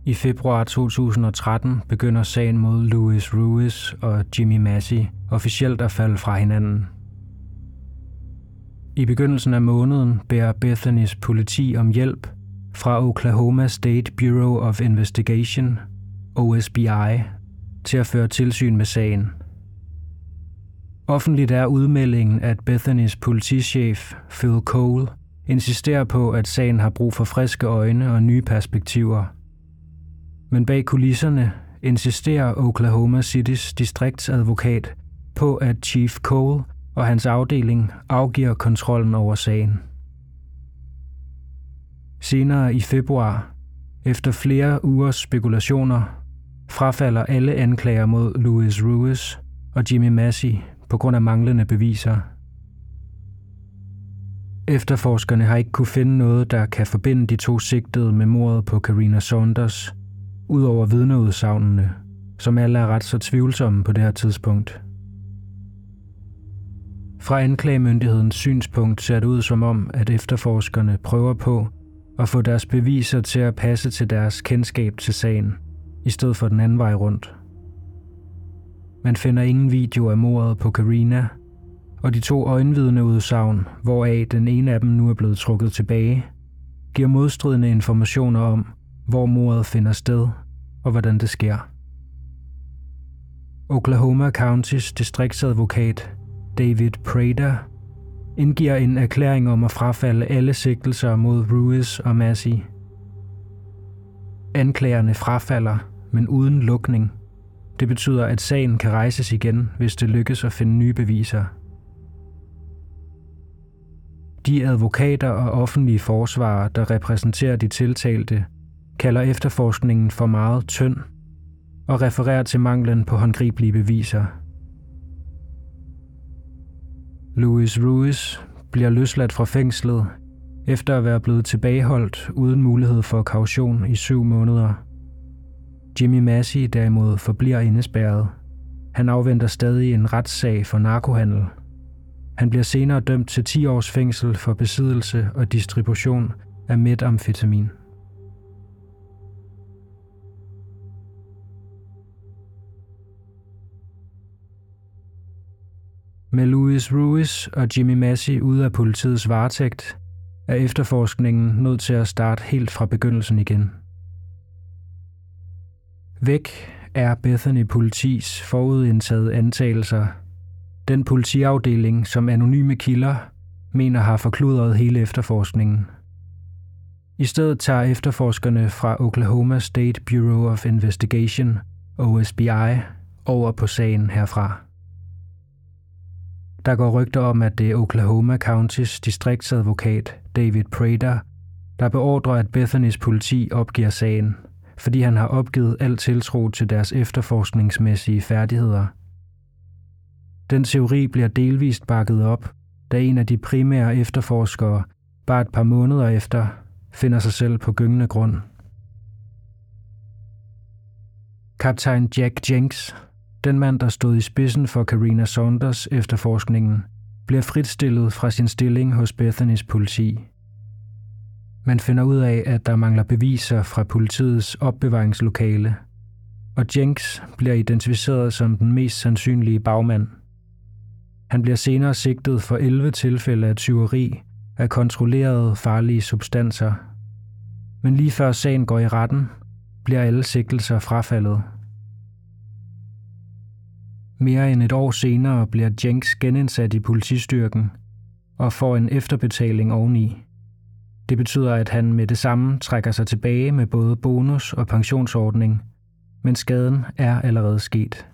I februar 2013 begynder sagen mod Louis Ruiz og Jimmy Massey officielt at falde fra hinanden. I begyndelsen af måneden beder Bethanys politi om hjælp fra Oklahoma State Bureau of Investigation, OSBI, til at føre tilsyn med sagen. Offentligt er udmeldingen, at Bethanys politichef, Phil Cole, insisterer på, at sagen har brug for friske øjne og nye perspektiver. Men bag kulisserne insisterer Oklahoma Citys distriktsadvokat på, at Chief Cole og hans afdeling afgiver kontrollen over sagen. Senere i februar, efter flere ugers spekulationer, frafalder alle anklager mod Louis Ruiz og Jimmy Massey på grund af manglende beviser. Efterforskerne har ikke kunne finde noget, der kan forbinde de to sigtede med mordet på Karina Saunders, udover vidneudsagnene, som alle er ret så tvivlsomme på det her tidspunkt. Fra anklagemyndighedens synspunkt ser det ud som om, at efterforskerne prøver på at få deres beviser til at passe til deres kendskab til sagen, i stedet for den anden vej rundt. Man finder ingen video af mordet på Karina, og de to øjenvidneudsagn, hvoraf den ene af dem nu er blevet trukket tilbage, giver modstridende informationer om, hvor mordet finder sted og hvordan det sker. Oklahoma Countys distriktsadvokat David Prater indgiver en erklæring om at frafalde alle sigtelser mod Ruiz og Massey. Anklagerne frafalder, men uden lukning. Det betyder, at sagen kan rejses igen, hvis det lykkes at finde nye beviser. De advokater og offentlige forsvarer, der repræsenterer de tiltalte, kalder efterforskningen for meget tynd og refererer til manglen på håndgribelige beviser. Louis Ruiz bliver løsladt fra fængslet efter at være blevet tilbageholdt uden mulighed for kaution i syv måneder. Jimmy Massey derimod forbliver indespærret. Han afventer stadig en retssag for narkohandel. Han bliver senere dømt til 10 års fængsel for besiddelse og distribution af metamfetamin. Med Louis Ruiz og Jimmy Massey ude af politiets varetægt, er efterforskningen nødt til at starte helt fra begyndelsen igen. Væk er Bethany Politis forudindtaget antagelser. Den politiafdeling, som anonyme kilder mener har forkludret hele efterforskningen. I stedet tager efterforskerne fra Oklahoma State Bureau of Investigation, OSBI, over på sagen herfra. Der går rygter om, at det er Oklahoma Countys distriktsadvokat David Prater, der beordrer, at Bethanys politi opgiver sagen, fordi han har opgivet al tiltro til deres efterforskningsmæssige færdigheder. Den teori bliver delvist bakket op, da en af de primære efterforskere bare et par måneder efter finder sig selv på gyngende grund. Kaptajn Jack Jenks den mand, der stod i spidsen for Karina Saunders efterforskningen, bliver fritstillet fra sin stilling hos Bethanys politi. Man finder ud af, at der mangler beviser fra politiets opbevaringslokale, og Jenks bliver identificeret som den mest sandsynlige bagmand. Han bliver senere sigtet for 11 tilfælde af tyveri af kontrollerede farlige substanser. Men lige før sagen går i retten, bliver alle sigtelser frafaldet. Mere end et år senere bliver Jenks genindsat i politistyrken og får en efterbetaling oveni. Det betyder, at han med det samme trækker sig tilbage med både bonus og pensionsordning, men skaden er allerede sket.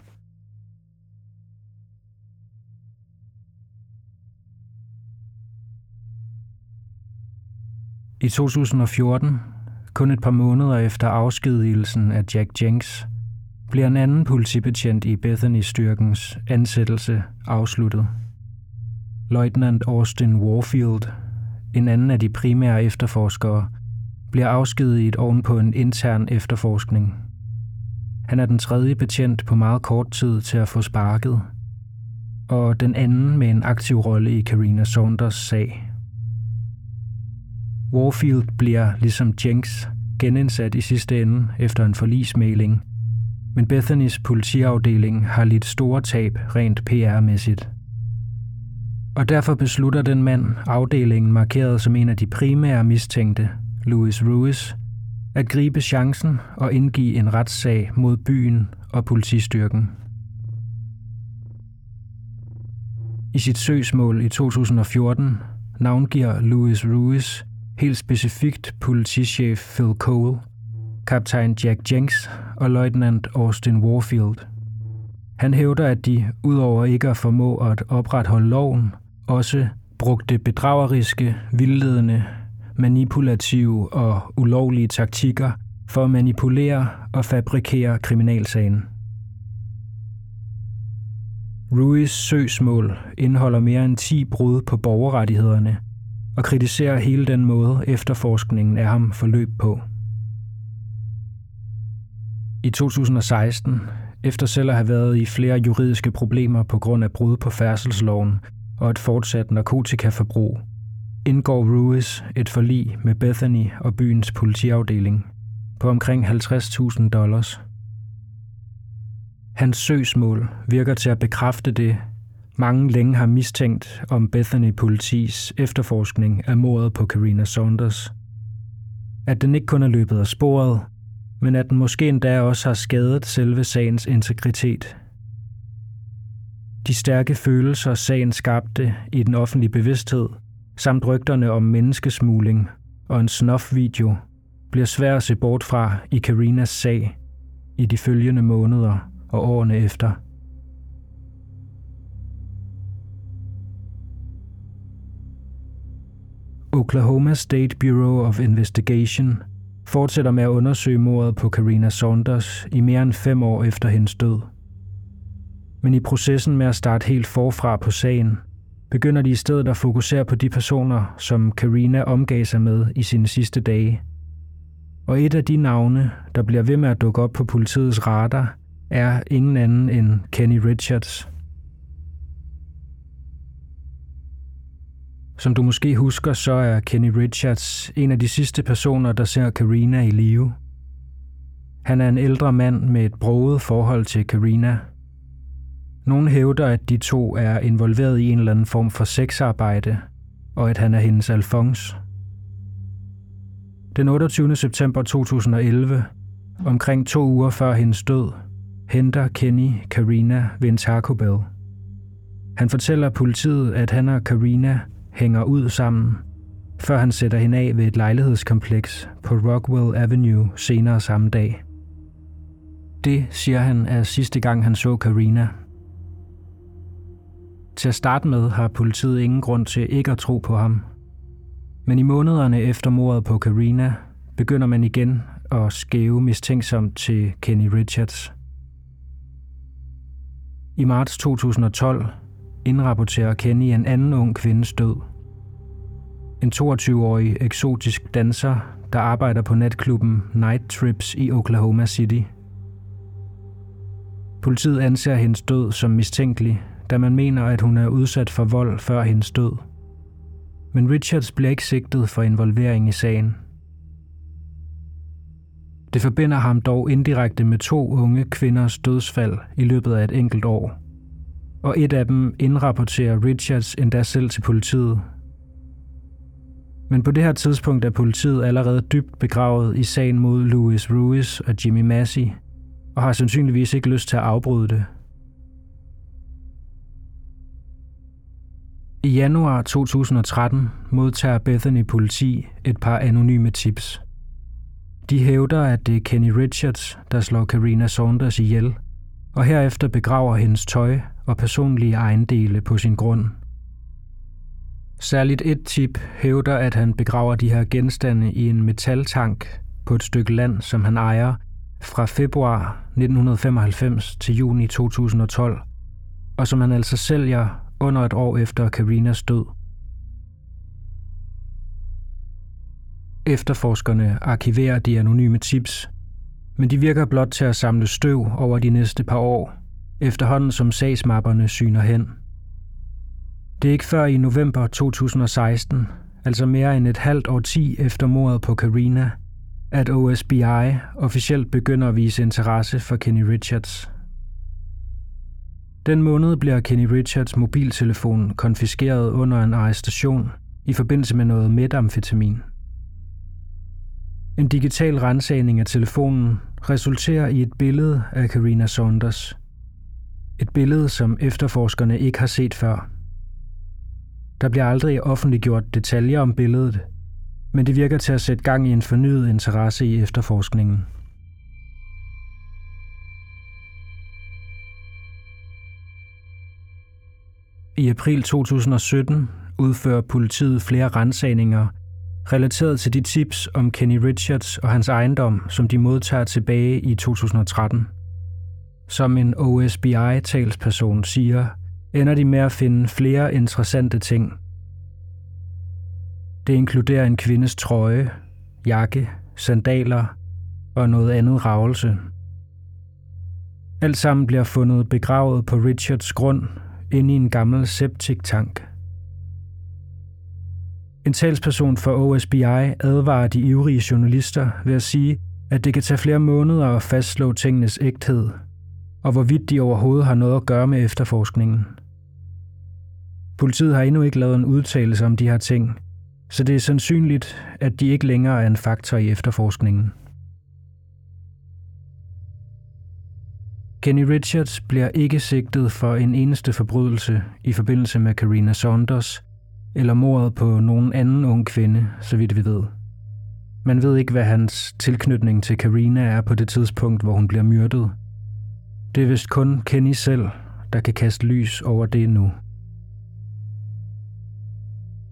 I 2014, kun et par måneder efter afskedigelsen af Jack Jenks, bliver en anden politibetjent i Bethany-styrkens ansættelse afsluttet. Løjtnant Austin Warfield, en anden af de primære efterforskere, bliver afskediget oven på en intern efterforskning. Han er den tredje betjent på meget kort tid til at få sparket, og den anden med en aktiv rolle i Karina Saunders sag. Warfield bliver, ligesom Jenks, genindsat i sidste ende efter en forlismæling – men Bethanys politiafdeling har lidt store tab rent PR-mæssigt. Og derfor beslutter den mand, afdelingen markeret som en af de primære mistænkte, Louis Ruiz, at gribe chancen og indgive en retssag mod byen og politistyrken. I sit søgsmål i 2014 navngiver Louis Ruiz helt specifikt politichef Phil Cole – kaptajn Jack Jenks og løjtnant Austin Warfield. Han hævder, at de, udover ikke at formå at opretholde loven, også brugte bedrageriske, vildledende, manipulative og ulovlige taktikker for at manipulere og fabrikere kriminalsagen. Ruiz søgsmål indeholder mere end 10 brud på borgerrettighederne og kritiserer hele den måde, efterforskningen af ham forløb på. I 2016, efter selv at have været i flere juridiske problemer på grund af brud på færdselsloven og et fortsat narkotikaforbrug, indgår Ruiz et forlig med Bethany og byens politiafdeling på omkring 50.000 dollars. Hans søgsmål virker til at bekræfte det, mange længe har mistænkt om Bethany politis efterforskning af mordet på Karina Saunders. At den ikke kun er løbet af sporet, men at den måske endda også har skadet selve sagens integritet. De stærke følelser, sagen skabte i den offentlige bevidsthed, samt rygterne om menneskesmugling og en snuff-video, bliver svært at se bort fra i Karinas sag i de følgende måneder og årene efter. Oklahoma State Bureau of Investigation fortsætter med at undersøge mordet på Karina Saunders i mere end fem år efter hendes død. Men i processen med at starte helt forfra på sagen, begynder de i stedet at fokusere på de personer, som Karina omgav sig med i sine sidste dage. Og et af de navne, der bliver ved med at dukke op på politiets radar, er ingen anden end Kenny Richards. Som du måske husker, så er Kenny Richards en af de sidste personer, der ser Karina i live. Han er en ældre mand med et broget forhold til Karina. Nogle hævder, at de to er involveret i en eller anden form for sexarbejde, og at han er hendes alfons. Den 28. september 2011, omkring to uger før hendes død, henter Kenny Karina ved en Taco Bell. Han fortæller politiet, at han og Karina hænger ud sammen, før han sætter hende af ved et lejlighedskompleks på Rockwell Avenue senere samme dag. Det, siger han, er sidste gang han så Karina. Til at starte med har politiet ingen grund til ikke at tro på ham. Men i månederne efter mordet på Karina begynder man igen at skæve mistænksomt til Kenny Richards – i marts 2012 indrapporterer Kenny en anden ung kvindes død. En 22-årig eksotisk danser, der arbejder på natklubben Night Trips i Oklahoma City. Politiet anser hendes død som mistænkelig, da man mener, at hun er udsat for vold før hendes død. Men Richards bliver ikke sigtet for involvering i sagen – det forbinder ham dog indirekte med to unge kvinders dødsfald i løbet af et enkelt år. Og et af dem indrapporterer Richards endda selv til politiet. Men på det her tidspunkt er politiet allerede dybt begravet i sagen mod Louis Ruiz og Jimmy Massey, og har sandsynligvis ikke lyst til at afbryde det. I januar 2013 modtager Bethany politi et par anonyme tips – de hævder, at det er Kenny Richards, der slår Karina Saunders ihjel, og herefter begraver hendes tøj og personlige ejendele på sin grund. Særligt et tip hævder, at han begraver de her genstande i en metaltank på et stykke land, som han ejer fra februar 1995 til juni 2012, og som han altså sælger under et år efter Karinas død. Efterforskerne arkiverer de anonyme tips, men de virker blot til at samle støv over de næste par år, efterhånden som sagsmapperne syner hen. Det er ikke før i november 2016, altså mere end et halvt år ti efter mordet på Karina, at OSBI officielt begynder at vise interesse for Kenny Richards. Den måned bliver Kenny Richards mobiltelefon konfiskeret under en arrestation i forbindelse med noget metamfetamin. En digital rensagning af telefonen resulterer i et billede af Karina Saunders. Et billede, som efterforskerne ikke har set før. Der bliver aldrig offentliggjort detaljer om billedet, men det virker til at sætte gang i en fornyet interesse i efterforskningen. I april 2017 udfører politiet flere rensagninger relateret til de tips om Kenny Richards og hans ejendom, som de modtager tilbage i 2013. Som en OSBI-talsperson siger, ender de med at finde flere interessante ting. Det inkluderer en kvindes trøje, jakke, sandaler og noget andet ravelse. Alt sammen bliver fundet begravet på Richards grund inde i en gammel septiktank. En talsperson for OSBI advarer de ivrige journalister ved at sige, at det kan tage flere måneder at fastslå tingenes ægthed, og hvorvidt de overhovedet har noget at gøre med efterforskningen. Politiet har endnu ikke lavet en udtalelse om de her ting, så det er sandsynligt, at de ikke længere er en faktor i efterforskningen. Kenny Richards bliver ikke sigtet for en eneste forbrydelse i forbindelse med Karina Saunders eller mordet på nogen anden ung kvinde, så vidt vi ved. Man ved ikke, hvad hans tilknytning til Karina er på det tidspunkt, hvor hun bliver myrdet. Det er vist kun Kenny selv, der kan kaste lys over det nu.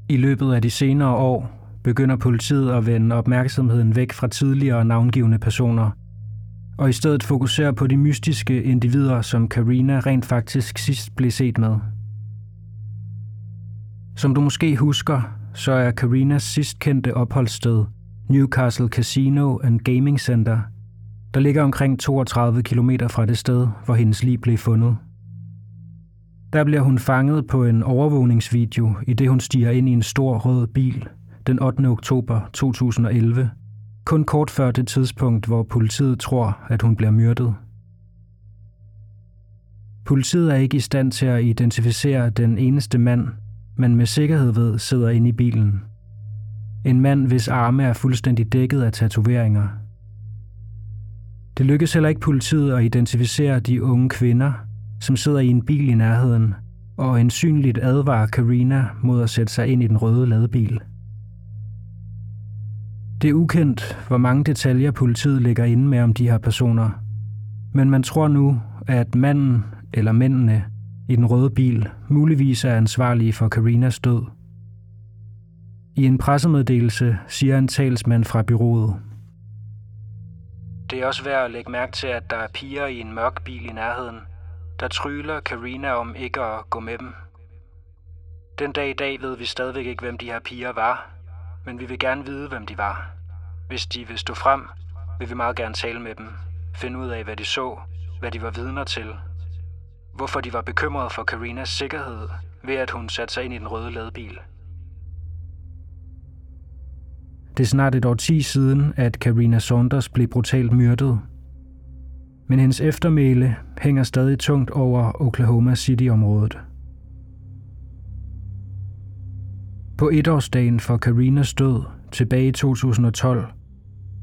I løbet af de senere år begynder politiet at vende opmærksomheden væk fra tidligere navngivende personer, og i stedet fokusere på de mystiske individer, som Karina rent faktisk sidst blev set med. Som du måske husker, så er Karinas sidst kendte opholdssted Newcastle Casino and Gaming Center, der ligger omkring 32 km fra det sted, hvor hendes lig blev fundet. Der bliver hun fanget på en overvågningsvideo, i det hun stiger ind i en stor rød bil den 8. oktober 2011, kun kort før det tidspunkt, hvor politiet tror, at hun bliver myrdet. Politiet er ikke i stand til at identificere den eneste mand, man med sikkerhed ved sidder inde i bilen. En mand, hvis arme er fuldstændig dækket af tatoveringer. Det lykkes heller ikke politiet at identificere de unge kvinder, som sidder i en bil i nærheden, og ensynligt advarer Karina mod at sætte sig ind i den røde ladebil. Det er ukendt, hvor mange detaljer politiet ligger inde med om de her personer, men man tror nu, at manden eller mændene i den røde bil muligvis er ansvarlige for Karinas død. I en pressemeddelelse siger en talsmand fra byrået. Det er også værd at lægge mærke til, at der er piger i en mørk bil i nærheden, der tryller Karina om ikke at gå med dem. Den dag i dag ved vi stadigvæk ikke, hvem de her piger var, men vi vil gerne vide, hvem de var. Hvis de vil stå frem, vil vi meget gerne tale med dem, finde ud af, hvad de så, hvad de var vidner til, hvorfor de var bekymrede for Karinas sikkerhed ved, at hun satte sig ind i den røde ladebil. Det er snart et år ti siden, at Karina Saunders blev brutalt myrdet. Men hendes eftermæle hænger stadig tungt over Oklahoma City-området. På etårsdagen for Karinas død tilbage i 2012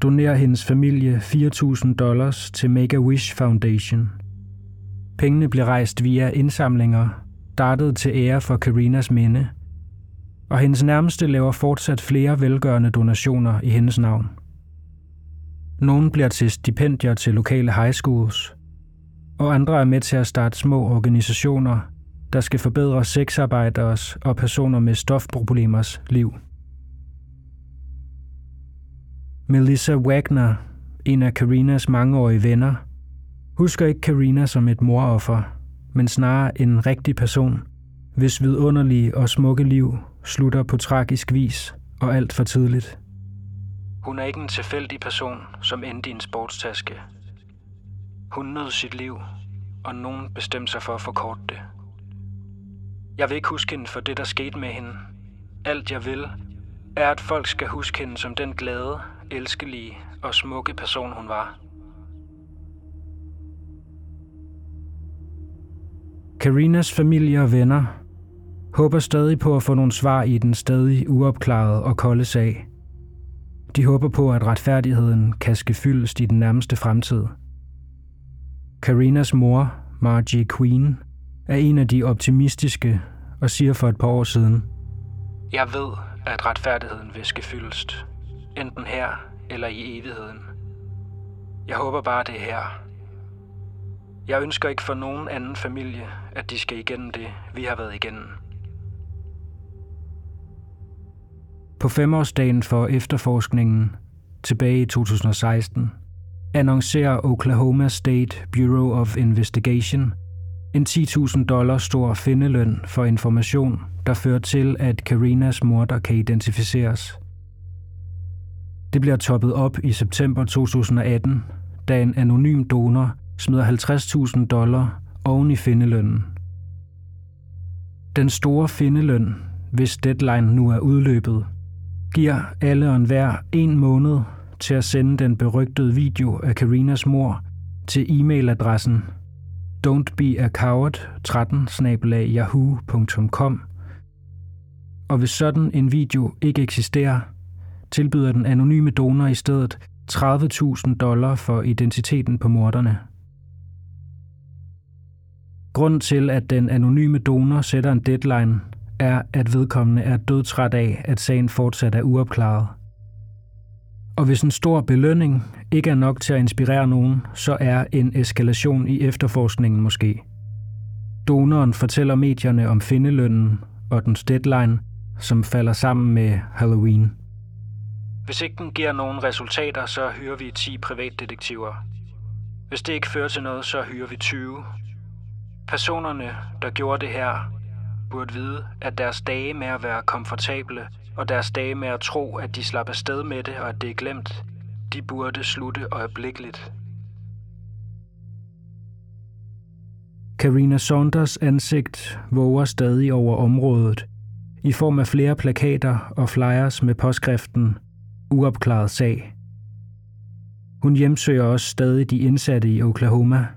donerer hendes familie 4.000 dollars til Make-A-Wish Foundation. Pengene blev rejst via indsamlinger, startet til ære for Karinas minde, og hendes nærmeste laver fortsat flere velgørende donationer i hendes navn. Nogle bliver til stipendier til lokale high schools, og andre er med til at starte små organisationer, der skal forbedre sexarbejderes og personer med stofproblemers liv. Melissa Wagner, en af Karinas mangeårige venner, husker ikke Karina som et moroffer, men snarere en rigtig person, hvis vidunderlige og smukke liv slutter på tragisk vis og alt for tidligt. Hun er ikke en tilfældig person, som endte i en sportstaske. Hun nød sit liv, og nogen bestemte sig for at forkorte det. Jeg vil ikke huske hende for det, der skete med hende. Alt jeg vil, er, at folk skal huske hende som den glade, elskelige og smukke person, hun var. Karinas familie og venner håber stadig på at få nogle svar i den stadig uopklarede og kolde sag. De håber på, at retfærdigheden kan ske fyldest i den nærmeste fremtid. Karinas mor, Margie Queen, er en af de optimistiske og siger for et par år siden, Jeg ved, at retfærdigheden vil ske fyldest, enten her eller i evigheden. Jeg håber bare, det er her. Jeg ønsker ikke for nogen anden familie, at de skal igennem det, vi har været igennem. På femårsdagen for efterforskningen, tilbage i 2016, annoncerer Oklahoma State Bureau of Investigation en 10.000 dollar stor findeløn for information, der fører til, at Karinas morder kan identificeres. Det bliver toppet op i september 2018, da en anonym donor smider 50.000 dollar oven i findelønnen. Den store findeløn, hvis deadline nu er udløbet, giver alle og enhver en måned til at sende den berygtede video af Karinas mor til e-mailadressen Don't be a coward 13 yahoo.com. og hvis sådan en video ikke eksisterer, tilbyder den anonyme donor i stedet 30.000 dollar for identiteten på morderne. Grunden til, at den anonyme donor sætter en deadline, er, at vedkommende er dødtræt af, at sagen fortsat er uopklaret. Og hvis en stor belønning ikke er nok til at inspirere nogen, så er en eskalation i efterforskningen måske. Donoren fortæller medierne om findelønnen og dens deadline, som falder sammen med Halloween. Hvis ikke den giver nogen resultater, så hyrer vi 10 privatdetektiver. Hvis det ikke fører til noget, så hyrer vi 20. Personerne, der gjorde det her, burde vide, at deres dage med at være komfortable og deres dage med at tro, at de slapper sted med det og at det er glemt, de burde slutte øjeblikkeligt. Karina Saunders ansigt våger stadig over området, i form af flere plakater og flyers med påskriften Uopklaret sag. Hun hjemsøger også stadig de indsatte i Oklahoma.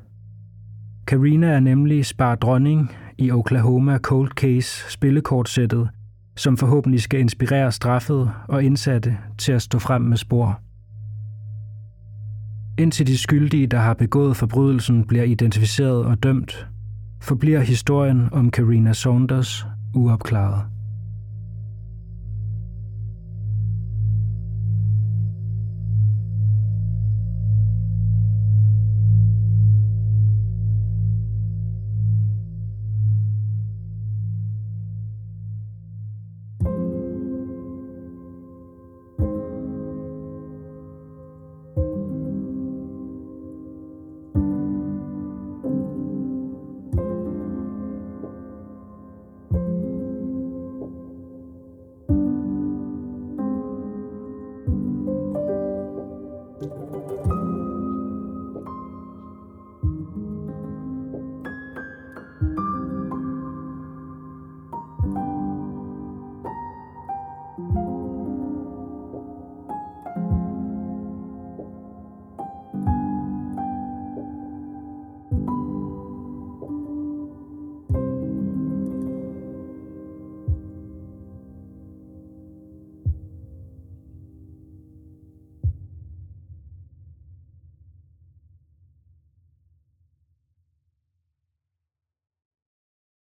Karina er nemlig spar dronning i Oklahoma Cold Case spillekortsættet, som forhåbentlig skal inspirere straffet og indsatte til at stå frem med spor. Indtil de skyldige, der har begået forbrydelsen, bliver identificeret og dømt, forbliver historien om Karina Saunders uopklaret.